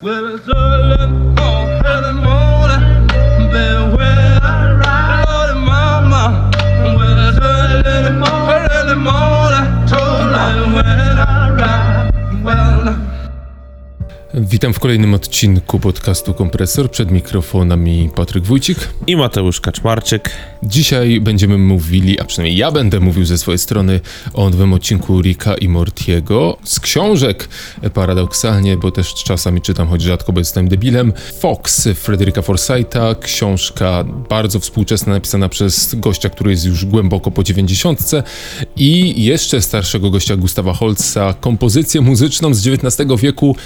Well, it's early Witam w kolejnym odcinku podcastu Kompresor. Przed mikrofonami Patryk Wójcik. i Mateusz Kaczmarczyk. Dzisiaj będziemy mówili, a przynajmniej ja będę mówił ze swojej strony o nowym odcinku Rika i Mortiego z książek, paradoksalnie, bo też czasami czytam, choć rzadko, bo jestem debilem. Fox Frederica Forsytha, książka bardzo współczesna, napisana przez gościa, który jest już głęboko po dziewięćdziesiątce i jeszcze starszego gościa Gustawa Holza, kompozycję muzyczną z XIX wieku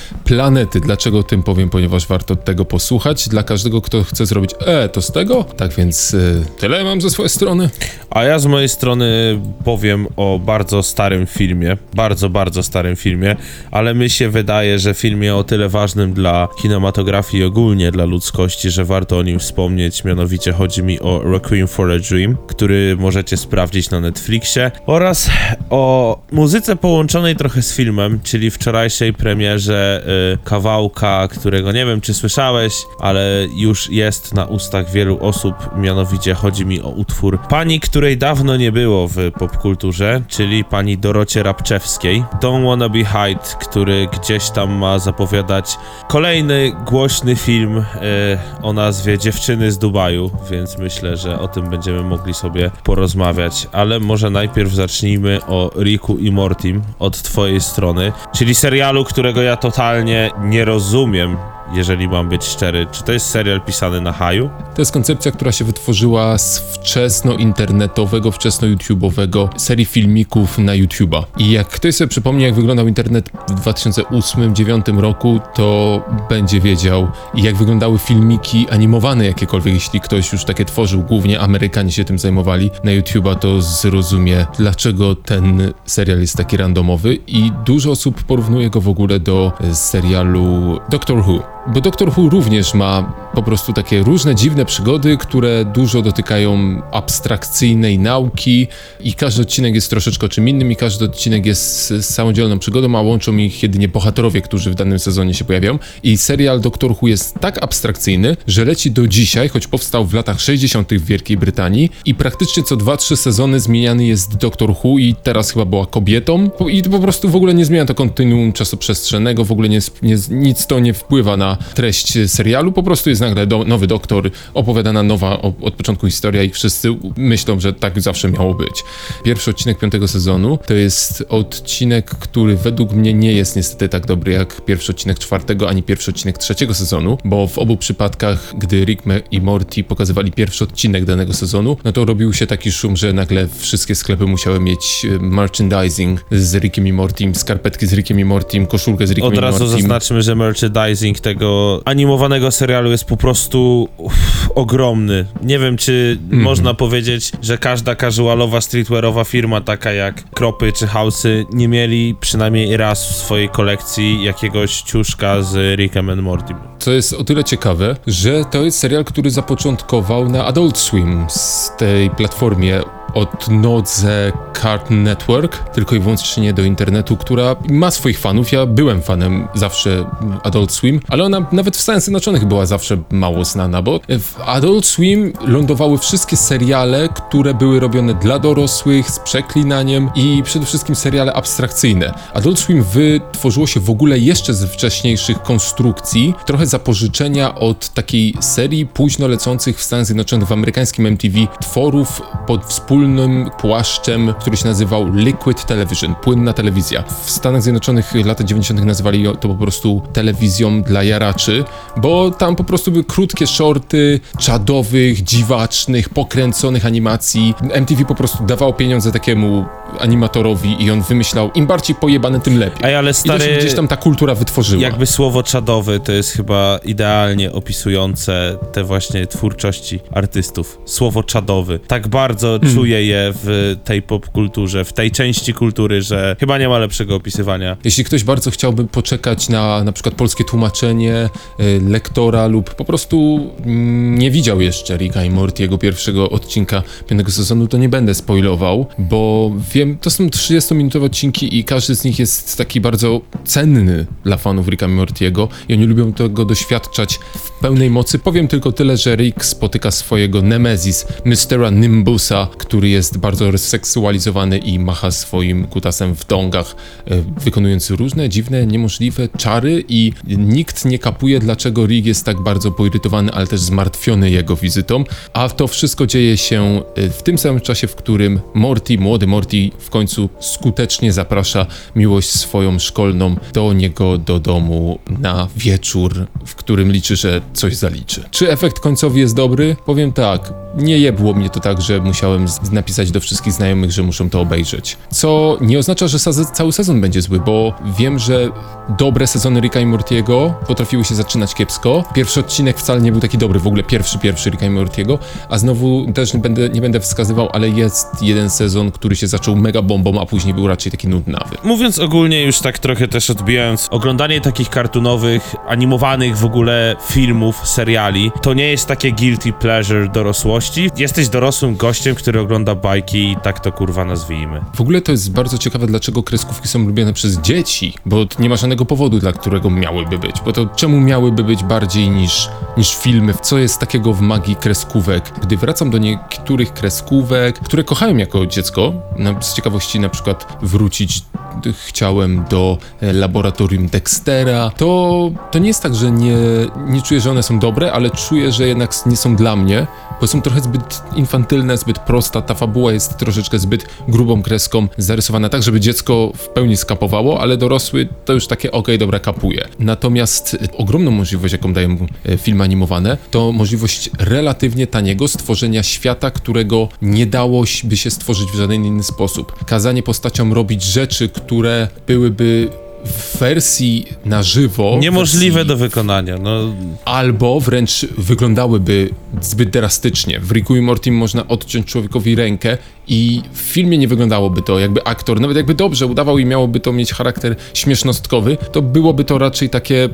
Planety. Dlaczego o tym powiem? Ponieważ warto tego posłuchać. Dla każdego, kto chce zrobić e, to z tego? Tak więc y, tyle mam ze swojej strony. A ja z mojej strony powiem o bardzo starym filmie, bardzo, bardzo starym filmie, ale mi się wydaje, że filmie o tyle ważnym dla kinematografii i ogólnie dla ludzkości, że warto o nim wspomnieć. Mianowicie chodzi mi o Requiem for a Dream, który możecie sprawdzić na Netflixie oraz o muzyce połączonej trochę z filmem, czyli wczorajszej premierze y, kawałka, którego nie wiem czy słyszałeś, ale już jest na ustach wielu osób, mianowicie chodzi mi o utwór pani, której dawno nie było w popkulturze, czyli pani Dorocie Rabczewskiej. Don't Wanna Be Hide, który gdzieś tam ma zapowiadać kolejny głośny film y, o nazwie Dziewczyny z Dubaju, więc myślę, że o tym będziemy mogli sobie porozmawiać, ale może najpierw zacznijmy o Riku i Mortim od twojej strony, czyli serialu, którego ja totalnie nie rozumiem, jeżeli mam być szczery. Czy to jest serial pisany na haju? To jest koncepcja, która się wytworzyła z wczesno-internetowego, wczesno-YouTube'owego serii filmików na YouTube'a. I jak ktoś sobie przypomni, jak wyglądał internet w 2008-2009 roku, to będzie wiedział, jak wyglądały filmiki animowane jakiekolwiek. Jeśli ktoś już takie tworzył, głównie Amerykanie się tym zajmowali na YouTube'a, to zrozumie, dlaczego ten serial jest taki randomowy. I dużo osób porównuje go w ogóle do serialu Doctor Who. Bo Doctor Who również ma po prostu takie różne dziwne przygody, które dużo dotykają abstrakcyjnej nauki i każdy odcinek jest troszeczkę czym innym i każdy odcinek jest samodzielną przygodą, a łączą ich jedynie bohaterowie, którzy w danym sezonie się pojawiają. I serial Doctor Who jest tak abstrakcyjny, że leci do dzisiaj, choć powstał w latach 60. w Wielkiej Brytanii i praktycznie co 2-3 sezony zmieniany jest Doctor Who i teraz chyba była kobietą i po prostu w ogóle nie zmienia to kontynuum czasoprzestrzennego, w ogóle nie, nie, nic to nie wpływa na treść serialu, po prostu jest nagle do, nowy doktor, opowiadana nowa od początku historia i wszyscy myślą, że tak zawsze miało być. Pierwszy odcinek piątego sezonu to jest odcinek, który według mnie nie jest niestety tak dobry jak pierwszy odcinek czwartego, ani pierwszy odcinek trzeciego sezonu, bo w obu przypadkach, gdy Rick i Morty pokazywali pierwszy odcinek danego sezonu, no to robił się taki szum, że nagle wszystkie sklepy musiały mieć e, merchandising z Rickiem i Mortym, skarpetki z Rickiem i Mortym, koszulkę z Rickiem Od i razu Mortym. zaznaczmy, że merchandising tego animowanego serialu jest po prostu uff, ogromny. Nie wiem, czy Mhm. można powiedzieć, że każda casualowa, streetwearowa firma, taka jak Kropy czy House'y, nie mieli przynajmniej raz w swojej kolekcji jakiegoś ciuszka z Rickiem and Mortym. Co jest o tyle ciekawe, że to jest serial, który zapoczątkował na Adult Swim z tej platformie od nodze Cartoon Network, tylko i wyłącznie do internetu, która ma swoich fanów. Ja byłem fanem zawsze Adult Swim, ale ona nawet w Stanach Zjednoczonych była zawsze mało znana, bo w Adult Swim lądowały wszystkie seriale, które były robione dla dorosłych, z przeklinaniem i przede wszystkim seriale abstrakcyjne. Adult Swim wytworzyło się w ogóle jeszcze ze wcześniejszych konstrukcji, trochę zapożyczenia od takiej serii późno lecących w Stanach Zjednoczonych w amerykańskim MTV tworów pod wspólnym płaszczem, który się nazywał Liquid Television, płynna telewizja. W Stanach Zjednoczonych lata 90. nazywali to po prostu telewizją dla jaraczy, bo tam po prostu były krótkie shorty czadowych, dziwacznych, pokręconych animacji. MTV po prostu dawało pieniądze takiemu animatorowi i on wymyślał, im bardziej pojebane, tym lepiej. Ej, ale I to stary, się gdzieś tam ta kultura wytworzyła. jakby słowo czadowy to jest chyba idealnie opisujące te właśnie twórczości artystów. Słowo czadowy. Tak bardzo czuję je w tej popkulturze, w tej części kultury, że chyba nie ma lepszego opisywania. Jeśli ktoś bardzo chciałby poczekać na na przykład polskie tłumaczenie y, lektora lub po prostu mm, nie widział jeszcze Ricka i Mortiego pierwszego odcinka piątego sezonu, to nie będę spoilował, bo wiem, to są 30-minutowe odcinki i każdy z nich jest taki bardzo cenny dla fanów Ricka i Mortiego i oni lubią tego doświadczać w pełnej mocy. Powiem tylko tyle, że Rick spotyka swojego Nemesis, Mistera Nimbusa, który jest bardzo seksualizowany i macha swoim kutasem w dongach, e, wykonując różne dziwne, niemożliwe czary i nikt nie kapuje, dlaczego Rick jest tak bardzo poirytowany, ale też zmartwiony jego wizytą, a to wszystko dzieje się e, w tym samym czasie, w którym Morty, młody Morty w końcu skutecznie zaprasza miłość swoją szkolną do niego do domu na wieczór, w którym liczy, że coś zaliczy. Czy efekt końcowy jest dobry? Powiem tak, nie jebło mnie to tak, że musiałem z- napisać do wszystkich znajomych, że muszą to obejrzeć. Co nie oznacza, że cały sezon będzie zły, bo wiem, że dobre sezony Ricka i Mortiego potrafiły się zaczynać kiepsko. Pierwszy odcinek wcale nie był taki dobry, w ogóle pierwszy, pierwszy Ricka i Mortiego, a znowu też nie będę, nie będę wskazywał, ale jest jeden sezon, który się zaczął mega bombą, a później był raczej taki nudnawy. Mówiąc ogólnie, już tak trochę też odbijając, oglądanie takich kartunowych, animowanych w ogóle filmów, seriali, to nie jest takie guilty pleasure dorosłości. Jesteś dorosłym gościem, który ogląda bajki i tak to kurwa nazwijmy. W ogóle to jest bardzo ciekawe, dlaczego kreskówki są lubiane przez dzieci, bo nie ma żadnego powodu, dla którego miałyby być. Bo to czemu miałyby być bardziej niż, niż filmy? Co jest takiego w magii kreskówek? Gdy wracam do niektórych kreskówek, które kochałem jako dziecko, na, z ciekawości na przykład wrócić chciałem do e, laboratorium Dextera, to, to nie jest tak, że nie, nie czuję, że one są dobre, ale czuję, że jednak nie są dla mnie, bo są trochę zbyt infantylne, zbyt prosta, ta fabuła jest troszeczkę zbyt grubą kreską zarysowana tak, żeby dziecko w pełni skapowało, ale dorosły to już takie okej, dobra, kapuje. Natomiast ogromną możliwość, jaką dają e, filmy animowane, to możliwość relatywnie taniego stworzenia świata, którego nie dało by się stworzyć w żaden inny sposób. Kazanie postaciom robić rzeczy, które byłyby w wersji na żywo. Niemożliwe wersji do wykonania, no albo wręcz wyglądałyby zbyt drastycznie. W Ricku i Mortim można odciąć człowiekowi rękę i w filmie nie wyglądałoby to, jakby aktor, nawet jakby dobrze udawał i miałoby to mieć charakter śmiesznostkowy, to byłoby to raczej takie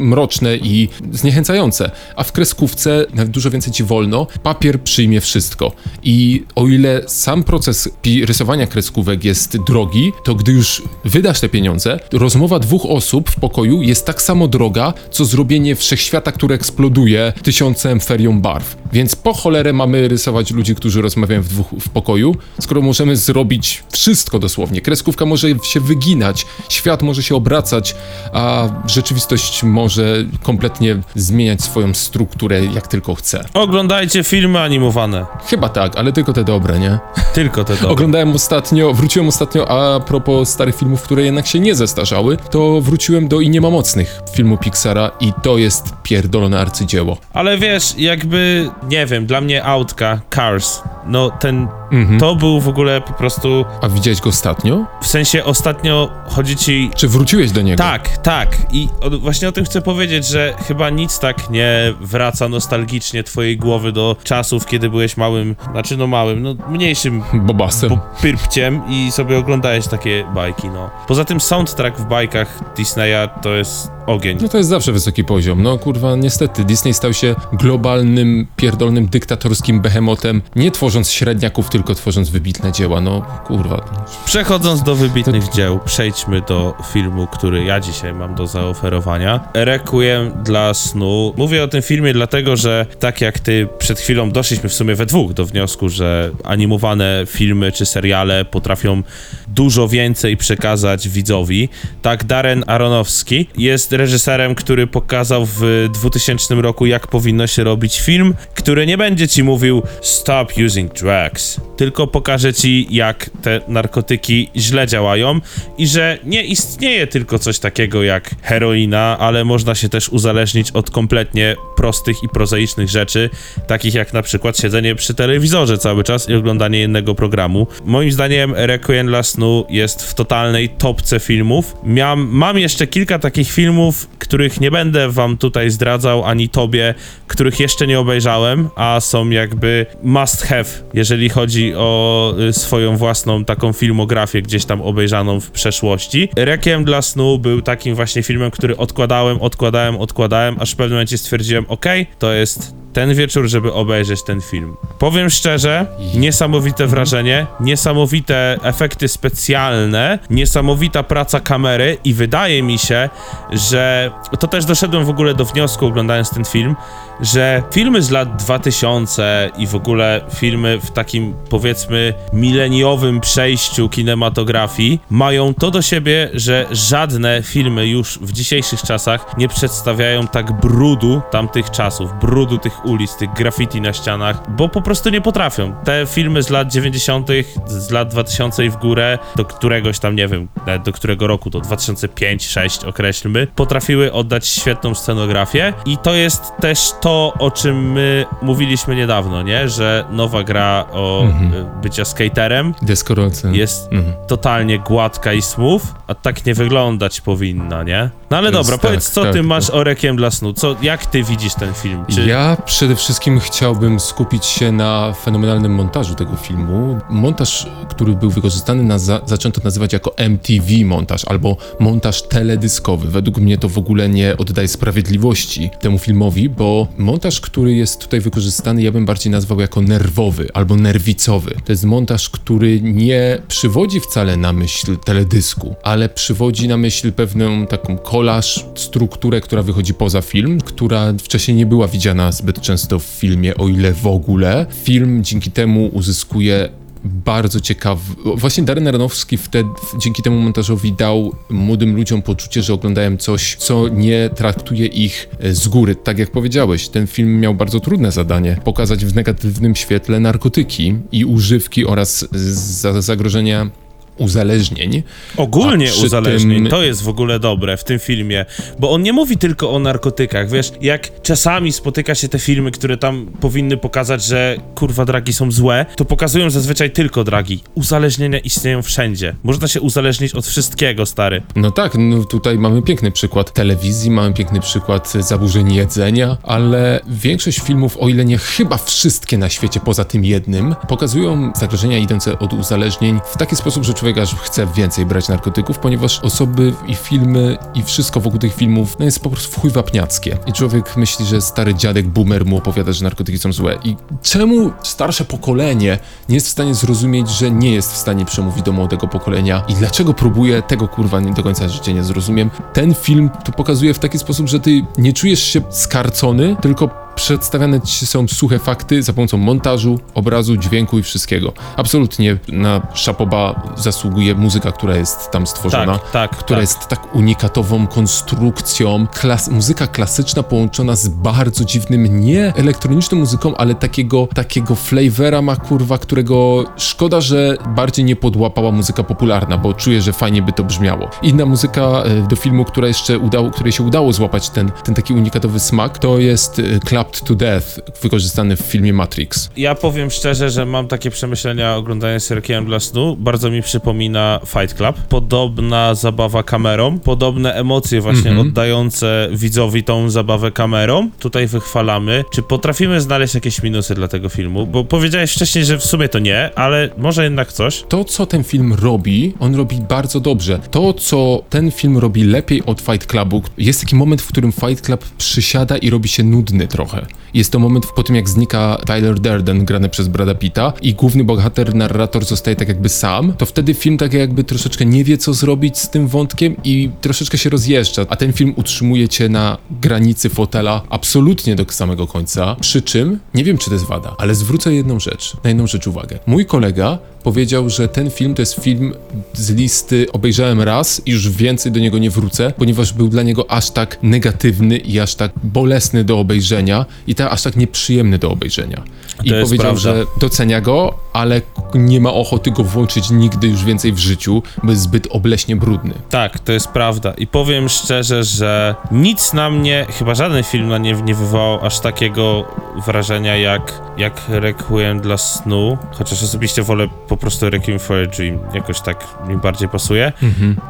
mroczne i zniechęcające. A w kreskówce dużo więcej ci wolno, papier przyjmie wszystko. I o ile sam proces rysowania kreskówek jest drogi, to gdy już wydasz te pieniądze, rozmowa dwóch osób w pokoju jest tak samo droga, co zrobienie wszechświata, który eksploduje tysiącem ferią barw. Więc po cholerę mamy rysować ludzi, którzy rozmawiają w dwóch w pokoju, skoro możemy zrobić wszystko dosłownie. Kreskówka może się wyginać, świat może się obracać, a rzeczywistość może kompletnie zmieniać swoją strukturę jak tylko chce. oglądajcie filmy animowane. Chyba tak, ale tylko te dobre, nie? Tylko te dobre. Oglądałem ostatnio, wróciłem ostatnio, a propos starych filmów, które jednak się nie zestarzały, to wróciłem do I nie ma mocnych filmu Pixara i to jest pierdolone arcydzieło. Ale wiesz, jakby, nie wiem, dla mnie autka, Cars, no ten, Mhm. to był w ogóle po prostu, A widziałeś go ostatnio? w sensie ostatnio chodzi ci... Czy wróciłeś do niego? Tak, tak. I o, właśnie o tym chcę powiedzieć, że chyba nic tak nie wraca nostalgicznie twojej głowy do czasów, kiedy byłeś małym, znaczy no małym, no mniejszym Bobasem. po pyrpciem i sobie oglądałeś takie bajki, no. Poza tym soundtrack w bajkach Disneya to jest ogień. No to jest zawsze wysoki poziom. No kurwa, niestety, Disney stał się globalnym, pierdolnym, dyktatorskim behemotem, nie tworząc średniaków, tylko tworząc wybitne dzieła. No kurwa. Przechodząc do wybitnych dzieł, przejdźmy do filmu, który ja dzisiaj mam do zaoferowania. Requiem dla snu. Mówię o tym filmie dlatego, że tak jak ty przed chwilą doszliśmy w sumie we dwóch do wniosku, że animowane filmy czy seriale potrafią dużo więcej przekazać widzowi, tak Darren Aronofsky jest reżyserem, który pokazał w 2000 roku, jak powinno się robić film, który nie będzie ci mówił stop using using drugs. Tylko pokażę ci, jak te narkotyki źle działają i że nie istnieje tylko coś takiego jak heroina, ale można się też uzależnić od kompletnie prostych i prozaicznych rzeczy, takich jak na przykład siedzenie przy telewizorze cały czas i oglądanie jednego programu. Moim zdaniem Requiem dla snu jest w totalnej topce filmów. Miam, mam jeszcze kilka takich filmów, których nie będę wam tutaj zdradzał, ani tobie, których jeszcze nie obejrzałem, a są jakby must have, jeżeli chodzi o y, swoją własną taką filmografię gdzieś tam obejrzaną w przeszłości. Requiem dla snu był takim właśnie filmem, który odkładałem, odkładałem, odkładałem, aż w pewnym momencie stwierdziłem, ok, to jest ten wieczór, żeby obejrzeć ten film. Powiem szczerze, niesamowite wrażenie, niesamowite efekty specjalne, niesamowita praca kamery i wydaje mi się, że to też doszedłem w ogóle do wniosku oglądając ten film, że filmy z lat 2000 i w ogóle filmy w takim powiedzmy mileniowym przejściu kinematografii mają to do siebie, że żadne filmy już w dzisiejszych czasach nie przedstawiają tak brudu tamtych czasów, brudu tych ulic, tych graffiti na ścianach, bo po prostu nie potrafią. Te filmy z lat 90., z lat 2000 i w górę, do któregoś tam, nie wiem, do którego roku, to 2005-2006 określmy, potrafiły oddać świetną scenografię i to jest też to, o czym my mówiliśmy niedawno, nie? Że nowa gra o y, bycia skaterem Deskorolce. jest Mhm. totalnie gładka i smooth, a tak nie wyglądać powinna, nie? No ale dobra, tak, powiedz, co tak, ty tak. masz o Rekiem dla snu? Co, jak ty widzisz ten film? Czy... Ja przede wszystkim chciałbym skupić się na fenomenalnym montażu tego filmu. Montaż, który był wykorzystany, na za zaczęto nazywać jako MTV montaż albo montaż teledyskowy. Według mnie to w ogóle nie oddaje sprawiedliwości temu filmowi, bo montaż, który jest tutaj wykorzystany, ja bym bardziej nazwał jako nerwowy albo nerwicowy. To jest montaż, który nie przywodzi wcale na myśl teledysku, ale przywodzi na myśl pewną taką kolaż, strukturę, która wychodzi poza film, która wcześniej nie była widziana zbyt często w filmie, o ile w ogóle. Film dzięki temu uzyskuje bardzo ciekawy. Właśnie Darren Aronofsky wtedy dzięki temu montażowi dał młodym ludziom poczucie, że oglądają coś, co nie traktuje ich e, z góry. Tak jak powiedziałeś, ten film miał bardzo trudne zadanie pokazać w negatywnym świetle narkotyki i używki oraz za zagrożenia uzależnień. Ogólnie uzależnień, tym- to jest w ogóle dobre w tym filmie, bo on nie mówi tylko o narkotykach, wiesz, jak czasami spotyka się te filmy, które tam powinny pokazać, że kurwa dragi są złe, to pokazują zazwyczaj tylko dragi. Uzależnienia istnieją wszędzie. Można się uzależnić od wszystkiego, stary. No tak, no tutaj mamy piękny przykład telewizji, mamy piękny przykład zaburzeń jedzenia, ale większość filmów, o ile nie chyba wszystkie na świecie poza tym jednym, pokazują zagrożenia idące od uzależnień w taki sposób, że człowiek aż chce więcej brać narkotyków, ponieważ osoby i filmy i wszystko wokół tych filmów no jest po prostu w chuj wapniackie. I człowiek myśli, że stary dziadek boomer mu opowiada, że narkotyki są złe. I czemu starsze pokolenie nie jest w stanie zrozumieć, że nie jest w stanie przemówić do młodego pokolenia i dlaczego próbuje tego kurwa nie do końca życia nie zrozumiem. Ten film tu pokazuje w taki sposób, że ty nie czujesz się skarcony, tylko przedstawiane ci są suche fakty za pomocą montażu, obrazu, dźwięku i wszystkiego. Absolutnie na szapoba zasługuje muzyka, która jest tam stworzona Tak, tak, która tak. jest tak unikatową konstrukcją. Klas muzyka klasyczna połączona z bardzo dziwnym, nie elektroniczną muzyką, ale takiego, takiego flavora ma kurwa, którego szkoda, że bardziej nie podłapała muzyka popularna, bo czuję, że fajnie by to brzmiało. Inna muzyka e, do filmu, która jeszcze udało, której się udało złapać ten, ten taki unikatowy smak, to jest e, To Death, wykorzystany w filmie Matrix. Ja powiem szczerze, że mam takie przemyślenia oglądając Requiem dla snu. Bardzo mi przypomina Fight Club. Podobna zabawa kamerą, podobne emocje właśnie oddające widzowi tą zabawę kamerą. Tutaj wychwalamy. Czy potrafimy znaleźć jakieś minusy dla tego filmu? Bo powiedziałeś wcześniej, że w sumie to nie, ale może jednak coś. to, co ten film robi, on robi bardzo dobrze. To, co ten film robi lepiej od Fight Clubu, jest taki moment, w którym Fight Club przysiada i robi się nudny trochę. Jest to moment po tym, jak znika Tyler Durden, grany przez Brada Pitta, i główny bohater, narrator zostaje tak jakby sam, to wtedy film tak jakby troszeczkę nie wie, co zrobić z tym wątkiem i troszeczkę się rozjeżdża. A ten film utrzymuje cię na granicy fotela absolutnie do samego końca. Przy czym, nie wiem, czy to jest wada, ale zwrócę jedną rzecz, na jedną rzecz uwagę. Mój kolega powiedział, że ten film to jest film z listy obejrzałem raz i już więcej do niego nie wrócę, ponieważ był dla niego aż tak negatywny i aż tak bolesny do obejrzenia i ta, aż tak nieprzyjemny do obejrzenia. I powiedział, prawda. że docenia go, ale nie ma ochoty go włączyć nigdy już więcej w życiu, bo jest zbyt obleśnie brudny. Tak, to jest prawda. I powiem szczerze, że nic na mnie, chyba żaden film na nie nie wywołał aż takiego wrażenia jak, jak Requiem dla snu. Chociaż osobiście wolę po prostu Requiem for a Dream. Jakoś tak mi bardziej pasuje.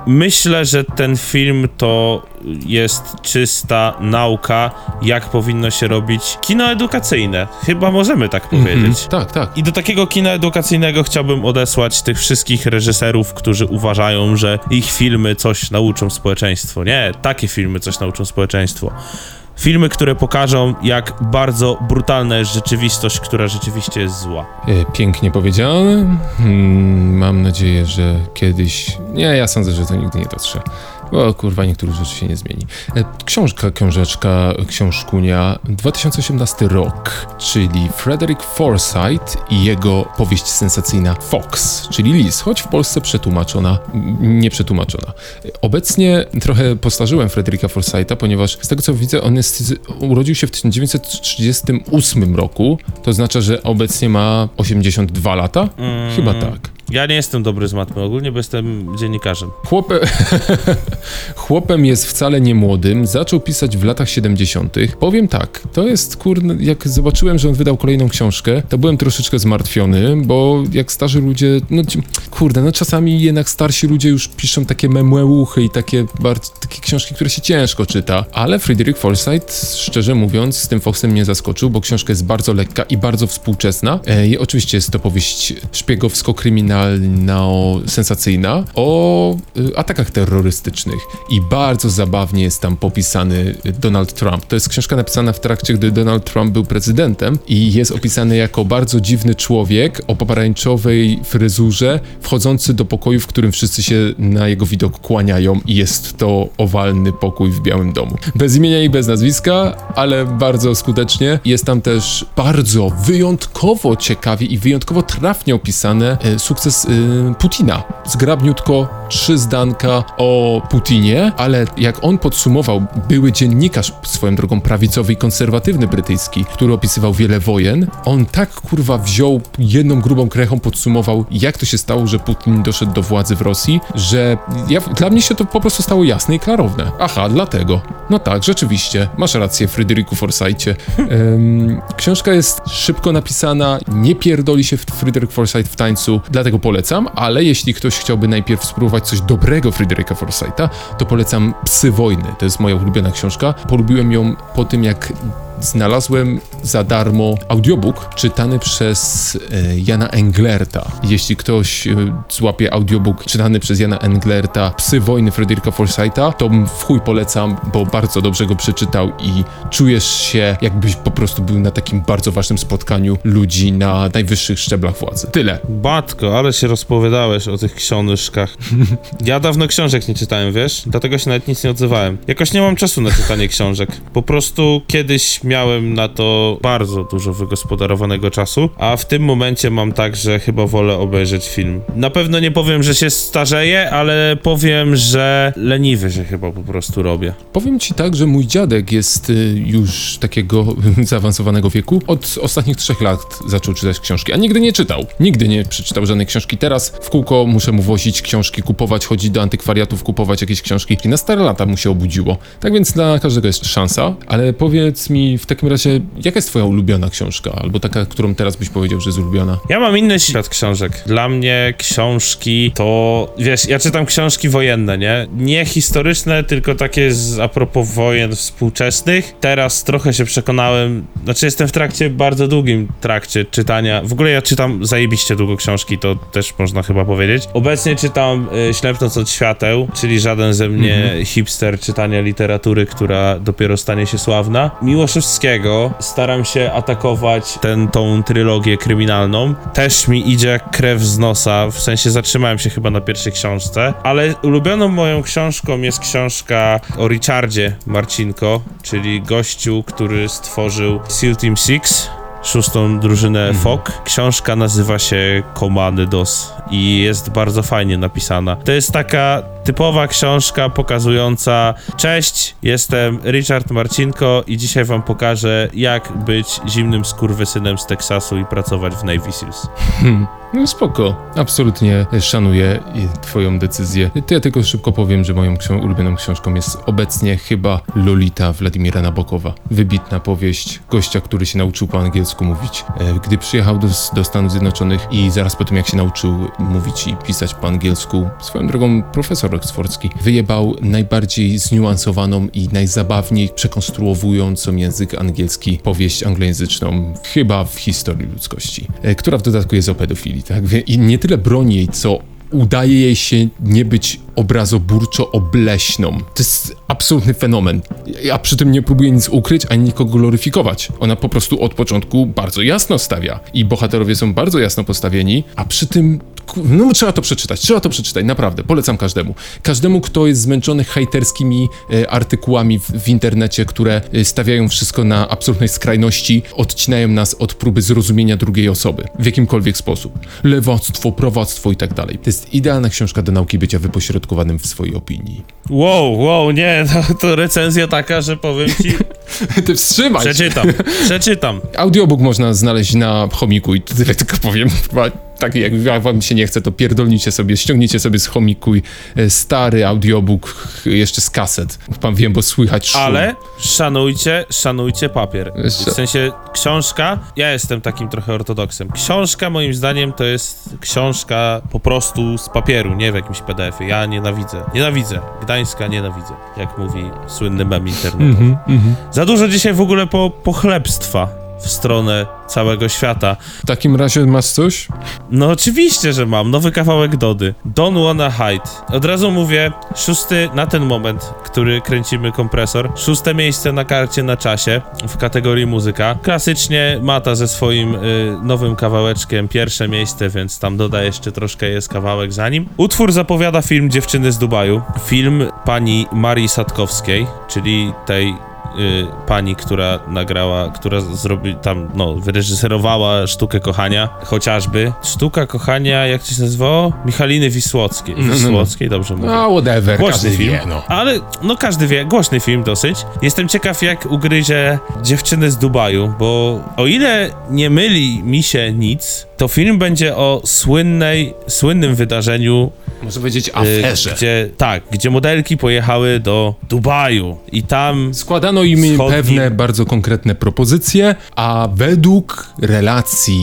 Myślę, że ten film to jest czysta nauka, jak powinno się robić kino edukacyjne. Chyba możemy tak powiedzieć. Tak, tak. I do takiego kina edukacyjnego chciałbym odesłać tych wszystkich reżyserów, którzy uważają, że ich filmy coś nauczą społeczeństwo. Nie, takie filmy coś nauczą społeczeństwo. Filmy, które pokażą, jak bardzo brutalna jest rzeczywistość, która rzeczywiście jest zła. E, Pięknie powiedziane. Hmm, mam nadzieję, że kiedyś. Nie, ja sądzę, że to nigdy nie dotrze. Bo kurwa, niektórych rzeczy się nie zmieni. E, Książka, książeczka, książkunia, 2018 rok, czyli Frederick Forsyth i jego powieść sensacyjna Fox, czyli Lis, choć w Polsce przetłumaczona, nie przetłumaczona. Obecnie trochę postarzyłem Fredericka Forsytha, ponieważ z tego co widzę, on jest, urodził się w 1938 roku, to znaczy, że obecnie ma 82 lata? Chyba tak. Ja nie jestem dobry z matmy ogólnie, bo jestem dziennikarzem. Chłopem, chłopem jest wcale nie młodym, zaczął pisać w latach 70. Powiem tak, to jest kurde, jak zobaczyłem, że on wydał kolejną książkę, to byłem troszeczkę zmartwiony, bo jak starzy ludzie, no kurde, no czasami jednak starsi ludzie już piszą takie memłeuchy i takie, bardzo, takie książki, które się ciężko czyta, ale Frederick Forsyth, szczerze mówiąc, z tym Foxem mnie zaskoczył, bo książka jest bardzo lekka i bardzo współczesna e, oczywiście jest to powieść szpiegowsko-kryminalno-sensacyjna o y, atakach terrorystycznych i bardzo zabawnie jest tam popisany Donald Trump. To jest książka napisana w trakcie, gdy Donald Trump był prezydentem i jest opisany jako bardzo dziwny człowiek o pomarańczowej fryzurze, wchodzący do pokoju, w którym wszyscy się na jego widok kłaniają i jest to owalny pokój w Białym Domu. Bez imienia i bez nazwiska, ale bardzo skutecznie. Jest tam też bardzo wyjątkowo ciekawie i wyjątkowo trafnie opisane e, sukces e, Putina. Zgrabniutko trzy zdanka o Putinie, ale jak on podsumował, były dziennikarz swoją drogą prawicowy i konserwatywny brytyjski, który opisywał wiele wojen, on tak kurwa wziął jedną grubą krechą, podsumował, jak to się stało, że Putin doszedł do władzy w Rosji, że ja, dla mnie się to po prostu stało jasne i klarowne. Aha, dlatego. No tak, rzeczywiście, masz rację, Fryderyku Forsycie. Em, książka jest szybko napisana, nie pierdoli się Fryderyk Forsyth w tańcu, dlatego polecam, ale jeśli ktoś chciałby najpierw spróbować coś dobrego Fryderyka Forsytha, to polecam Psy Wojny. To jest moja ulubiona książka. Polubiłem ją po tym, jak znalazłem za darmo audiobook czytany przez e, Jana Englerta. Jeśli ktoś e, złapie audiobook czytany przez Jana Englerta Psy wojny Fryderyka Forsytha, to w chuj polecam, bo bardzo dobrze go przeczytał i czujesz się jakbyś po prostu był na takim bardzo ważnym spotkaniu ludzi na najwyższych szczeblach władzy. Tyle. Batko, ale się rozpowiadałeś o tych książkach. Ja dawno książek nie czytałem, wiesz? Dlatego się nawet nic nie odzywałem. Jakoś nie mam czasu na czytanie książek. Po prostu kiedyś miałem na to bardzo dużo wygospodarowanego czasu, a w tym momencie mam tak, że chyba wolę obejrzeć film. Na pewno nie powiem, że się starzeję, ale powiem, że leniwy się chyba po prostu robię. Powiem ci tak, że mój dziadek jest y, już takiego zaawansowanego wieku. Od ostatnich trzech lat zaczął czytać książki, a nigdy nie czytał. Nigdy nie przeczytał żadnej książki. Teraz w kółko muszę mu wozić książki, kupować, chodzić do antykwariatów, kupować jakieś książki. I na stare lata mu się obudziło. Tak więc dla każdego jest szansa, ale powiedz mi w takim razie, jaka jest twoja ulubiona książka? Albo taka, którą teraz byś powiedział, że jest ulubiona? Ja mam inny świat książek. Dla mnie książki to, wiesz, ja czytam książki wojenne, nie? Nie historyczne, tylko takie z a propos wojen współczesnych. Teraz trochę się przekonałem, znaczy jestem w trakcie, bardzo długim trakcie czytania. W ogóle ja czytam zajebiście długo książki, to też można chyba powiedzieć. Obecnie czytam y, Ślepnąc od świateł, czyli żaden ze mnie hipster czytania literatury, która dopiero stanie się sławna. Staram się atakować ten, tą trylogię kryminalną. Też mi idzie jak krew z nosa, w sensie zatrzymałem się chyba na pierwszej książce, ale ulubioną moją książką jest książka o Richardzie Marcinko, czyli gościu, który stworzył SEAL Team Six szóstą drużynę FOK. Książka nazywa się Komany DOS i jest bardzo fajnie napisana. To jest taka typowa książka pokazująca Cześć, jestem Richard Marcinko i dzisiaj wam pokażę jak być zimnym skurwysynem z Teksasu i pracować w Navy Seals. No spoko, absolutnie szanuję twoją decyzję. To ja tylko szybko powiem, że moją ulubioną książką jest obecnie chyba Lolita Władimira Nabokowa. Wybitna powieść gościa, który się nauczył po angielsku mówić. E, Gdy przyjechał do, do Stanów Zjednoczonych i zaraz po tym jak się nauczył mówić i pisać po angielsku, swoją drogą profesor oksfordzki, wyjebał najbardziej zniuansowaną i najzabawniej przekonstruowującą język angielski powieść anglojęzyczną chyba w historii ludzkości, e, która w dodatku jest o pedofilii, tak? I nie tyle broni jej, co udaje jej się nie być obrazoburczo obleśną. To jest absolutny fenomen. A przy tym nie próbuje nic ukryć, ani nikogo gloryfikować. Ona po prostu od początku bardzo jasno stawia. I bohaterowie są bardzo jasno postawieni, a przy tym no trzeba to przeczytać, trzeba to przeczytać, naprawdę, polecam każdemu. Każdemu, kto jest zmęczony hejterskimi e, artykułami w, w internecie, które e, stawiają wszystko na absolutnej skrajności, odcinają nas od próby zrozumienia drugiej osoby, w jakimkolwiek sposób. Lewactwo, prawactwo i tak dalej. To jest idealna książka do nauki bycia wypośrodkowanym w swojej opinii. Wow, wow, nie, to, to recenzja taka, że powiem ci, Ty wstrzymaj się! przeczytam, przeczytam. Audiobook można znaleźć na chomiku i tyle tylko powiem. Chyba taki jak wam się nie chce, to pierdolnijcie sobie, ściągnijcie sobie z chomikuj e, stary audiobook jeszcze z kaset. Pan wiem, bo słychać szum. Ale szanujcie, szanujcie papier. W sensie książka, ja jestem takim trochę ortodoksem. Książka moim zdaniem to jest książka po prostu z papieru, nie w jakimś PDF-ie. Ja nienawidzę, nienawidzę. Gdańska nienawidzę, jak mówi słynny mem internetowy. Mhm, Za dużo dzisiaj w ogóle po, pochlebstwa w stronę całego świata. W takim razie masz coś? No oczywiście, że mam. Nowy kawałek Dody. Don't Wanna Hide. Od razu mówię, szósty na ten moment, który kręcimy kompresor. Szóste miejsce na karcie na czasie w kategorii muzyka. Klasycznie Mata ze swoim y, nowym kawałeczkiem pierwsze miejsce, więc tam doda jeszcze troszkę jest kawałek za nim. Utwór zapowiada film Dziewczyny z Dubaju. Film pani Marii Sadkowskiej, czyli tej y, pani, która nagrała, która zrobi tam, no, wyreżyserowała sztukę kochania, chociażby. Sztuka kochania, jak to się nazywało? Michaliny Wisłockiej. no, no. Wisłockiej, dobrze mówię. A, whatever, Głośny każdy film, wie, no. ale no każdy wie, głośny film dosyć. Jestem ciekaw jak ugryzie dziewczyny z Dubaju, bo o ile nie myli mi się nic, to film będzie o słynnej, słynnym wydarzeniu Można powiedzieć y, aferze. gdzie, tak, gdzie modelki pojechały do Dubaju i tam Składano im Wschodni- pewne bardzo konkretne propozycje, a według relacji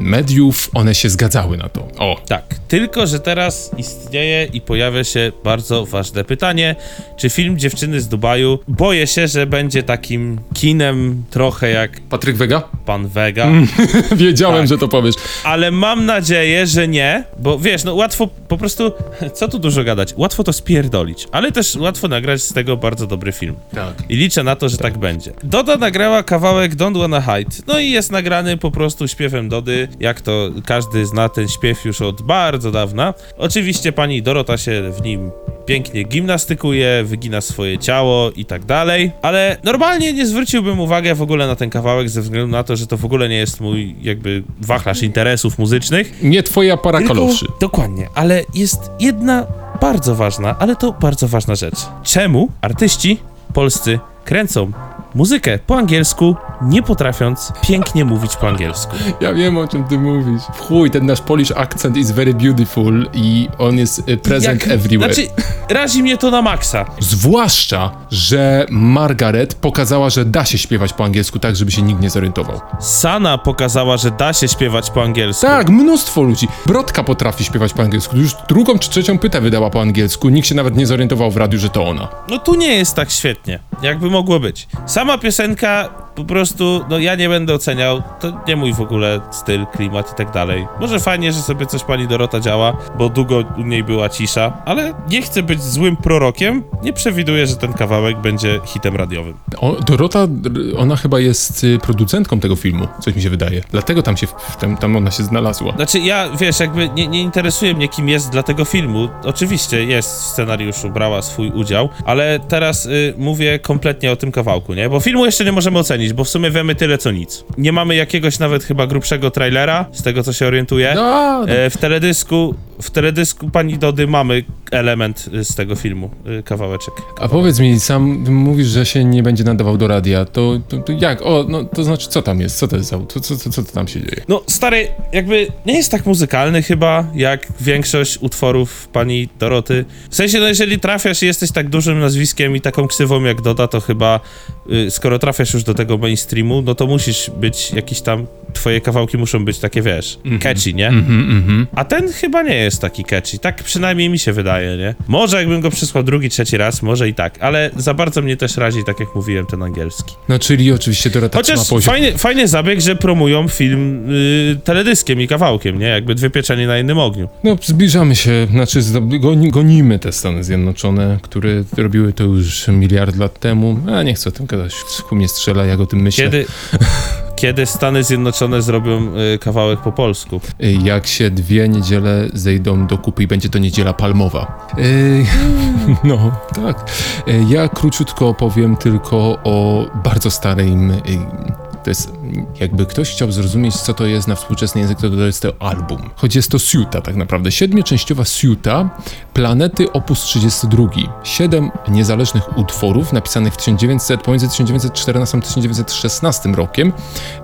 mediów one się zgadzały na to. O, Tak, tylko że teraz istnieje i pojawia się bardzo ważne pytanie, czy film Dziewczyny z Dubaju, boję się, że będzie takim kinem trochę jak Patryk Wega? Pan Vega, Wiedziałem, Tak. że to powiesz. ale mam nadzieję, że nie, bo wiesz, no łatwo po prostu, co tu dużo gadać, łatwo to spierdolić, ale też łatwo nagrać z tego bardzo dobry film. Tak. I liczę na to, że tak będzie. Doda nagrała kawałek Don't Wanna Hide. No i jest nagrany po prostu śpiewem Jak to każdy zna ten śpiew już od bardzo dawna. Oczywiście pani Dorota się w nim pięknie gimnastykuje, wygina swoje ciało i tak dalej, ale normalnie nie zwróciłbym uwagę w ogóle na ten kawałek ze względu na to, że to w ogóle nie jest mój jakby wachlarz interesów muzycznych. Nie twoja para kaloszy. Tylko, dokładnie, ale jest jedna bardzo ważna, ale to bardzo ważna rzecz. Czemu artyści polscy kręcą muzykę po angielsku, nie potrafiąc pięknie mówić po angielsku? Ja wiem o czym ty mówisz. W chuj, ten nasz Polish accent is very beautiful i on jest present Jak- everywhere. Znaczy, razi mnie to na maksa. Zwłaszcza, że Margaret pokazała, że da się śpiewać po angielsku tak, żeby się nikt nie zorientował. Sana pokazała, że da się śpiewać po angielsku. Tak, mnóstwo ludzi. Brodka potrafi śpiewać po angielsku. Już drugą czy trzecią pytę wydała po angielsku. Nikt się nawet nie zorientował w radiu, że to ona. No tu nie jest tak świetnie, jakby mogło być. Sama piosenka po prostu, no ja nie będę oceniał, to nie mój w ogóle styl, klimat i tak dalej. Może fajnie, że sobie coś pani Dorota działa, bo długo u niej była cisza, ale nie chcę być złym prorokiem, nie przewiduję, że ten kawałek będzie hitem radiowym. O, Dorota, ona chyba jest y, producentką tego filmu, coś mi się wydaje. Dlatego tam się, tam, tam ona się znalazła. Znaczy ja, wiesz, jakby nie, nie interesuje mnie kim jest dla tego filmu, oczywiście jest w scenariuszu, brała swój udział, ale teraz y, mówię kompletnie o tym kawałku, nie? Bo filmu jeszcze nie możemy ocenić, bo w sumie sumie wiemy tyle co nic. Nie mamy jakiegoś nawet chyba grubszego trailera, z tego co się orientuję. No, E, w teledysku, w teledysku pani Dody mamy element z tego filmu, y, kawałeczek. A powiedz mi, sam mówisz, że się nie będzie nadawał do radia, to, to, to jak? O, no to znaczy, co tam jest? Co to jest za... Co, co, co, co tam się dzieje? No, stary, jakby nie jest tak muzykalny chyba, jak większość utworów pani Doroty. W sensie, no jeżeli trafiasz i jesteś tak dużym nazwiskiem i taką ksywą jak Doda, to chyba, y, skoro trafiasz już do tego mainstreamu, no to musisz być jakiś tam, twoje kawałki muszą być takie, wiesz, catchy, nie? Mhm, mhm. A ten chyba nie jest taki catchy, tak przynajmniej mi się wydaje, nie? Może jakbym go przysłał drugi, trzeci raz, może i tak, ale za bardzo mnie też razi, tak jak mówiłem, ten angielski. No czyli oczywiście Dorota Chociaż trzyma poziom. fajny, fajny zabieg, że promują film y, teledyskiem i kawałkiem, nie? Jakby dwie pieczenie na jednym ogniu. No, zbliżamy się, znaczy goni, gonimy te Stany Zjednoczone, które robiły to już miliard lat temu. A nie chcę o tym gadać, w mnie strzela, jak o tym myślę. Kiedy, kiedy Stany Zjednoczone zrobią y, kawałek po polsku? Y, Jak się dwie niedziele zejdą do kupy i będzie to niedziela palmowa. Yy, no, tak. Ja króciutko opowiem tylko o bardzo starym. To jest, jakby ktoś chciał zrozumieć, co to jest na współczesny język, to to jest to album. Choć jest to suita tak naprawdę. Siedmioczęściowa suita Planety Opus 32. Siedem niezależnych utworów napisanych w 1900, pomiędzy 1914 a 1916 rokiem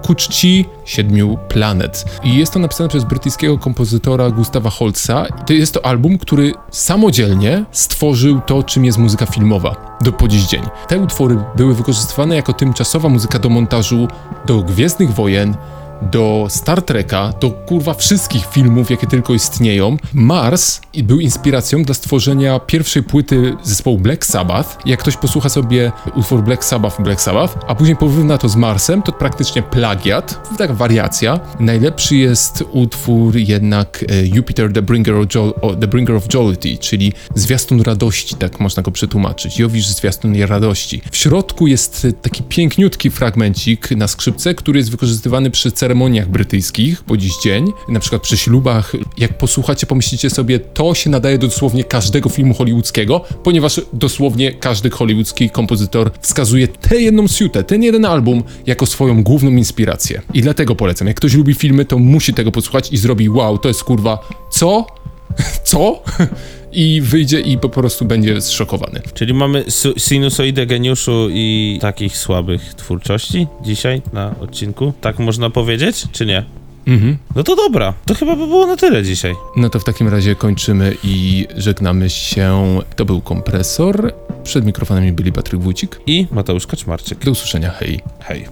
ku czci siedmiu planet. I jest to napisane przez brytyjskiego kompozytora Gustawa Holza. To jest to album, który samodzielnie stworzył to, czym jest muzyka filmowa do po dziś dzień. Te utwory były wykorzystywane jako tymczasowa muzyka do montażu do Gwiezdnych Wojen, do Star Treka, do kurwa wszystkich filmów, jakie tylko istnieją. Mars był inspiracją dla stworzenia pierwszej płyty zespołu Black Sabbath. Jak ktoś posłucha sobie utwór Black Sabbath, Black Sabbath, a później porówna to z Marsem, to praktycznie plagiat, taka wariacja. Najlepszy jest utwór jednak e, Jupiter the Bringer of, jo- the Bringer of Jollity, czyli zwiastun radości, tak można go przetłumaczyć. Jowisz zwiastun radości. W środku jest taki piękniutki fragmencik na skrzypce, który jest wykorzystywany przy ceremoniach brytyjskich po dziś dzień, na przykład przy ślubach. Jak posłuchacie, pomyślicie sobie, to się nadaje do dosłownie każdego filmu hollywoodzkiego, ponieważ dosłownie każdy hollywoodzki kompozytor wskazuje tę jedną suitę, ten jeden album jako swoją główną inspirację. I dlatego polecam. Jak ktoś lubi filmy, to musi tego posłuchać i zrobi wow, to jest kurwa, co? Co? I wyjdzie i po prostu będzie zszokowany. Czyli mamy sinusoidę geniuszu i takich słabych twórczości dzisiaj na odcinku? Tak można powiedzieć, czy nie? Mhm. No to dobra, to chyba by było na tyle dzisiaj. No to w takim razie kończymy i żegnamy się. To był kompresor. Przed mikrofonami byli Patryk Wójcik. I Mateusz Kaczmarczyk. Do usłyszenia, hej. Hej.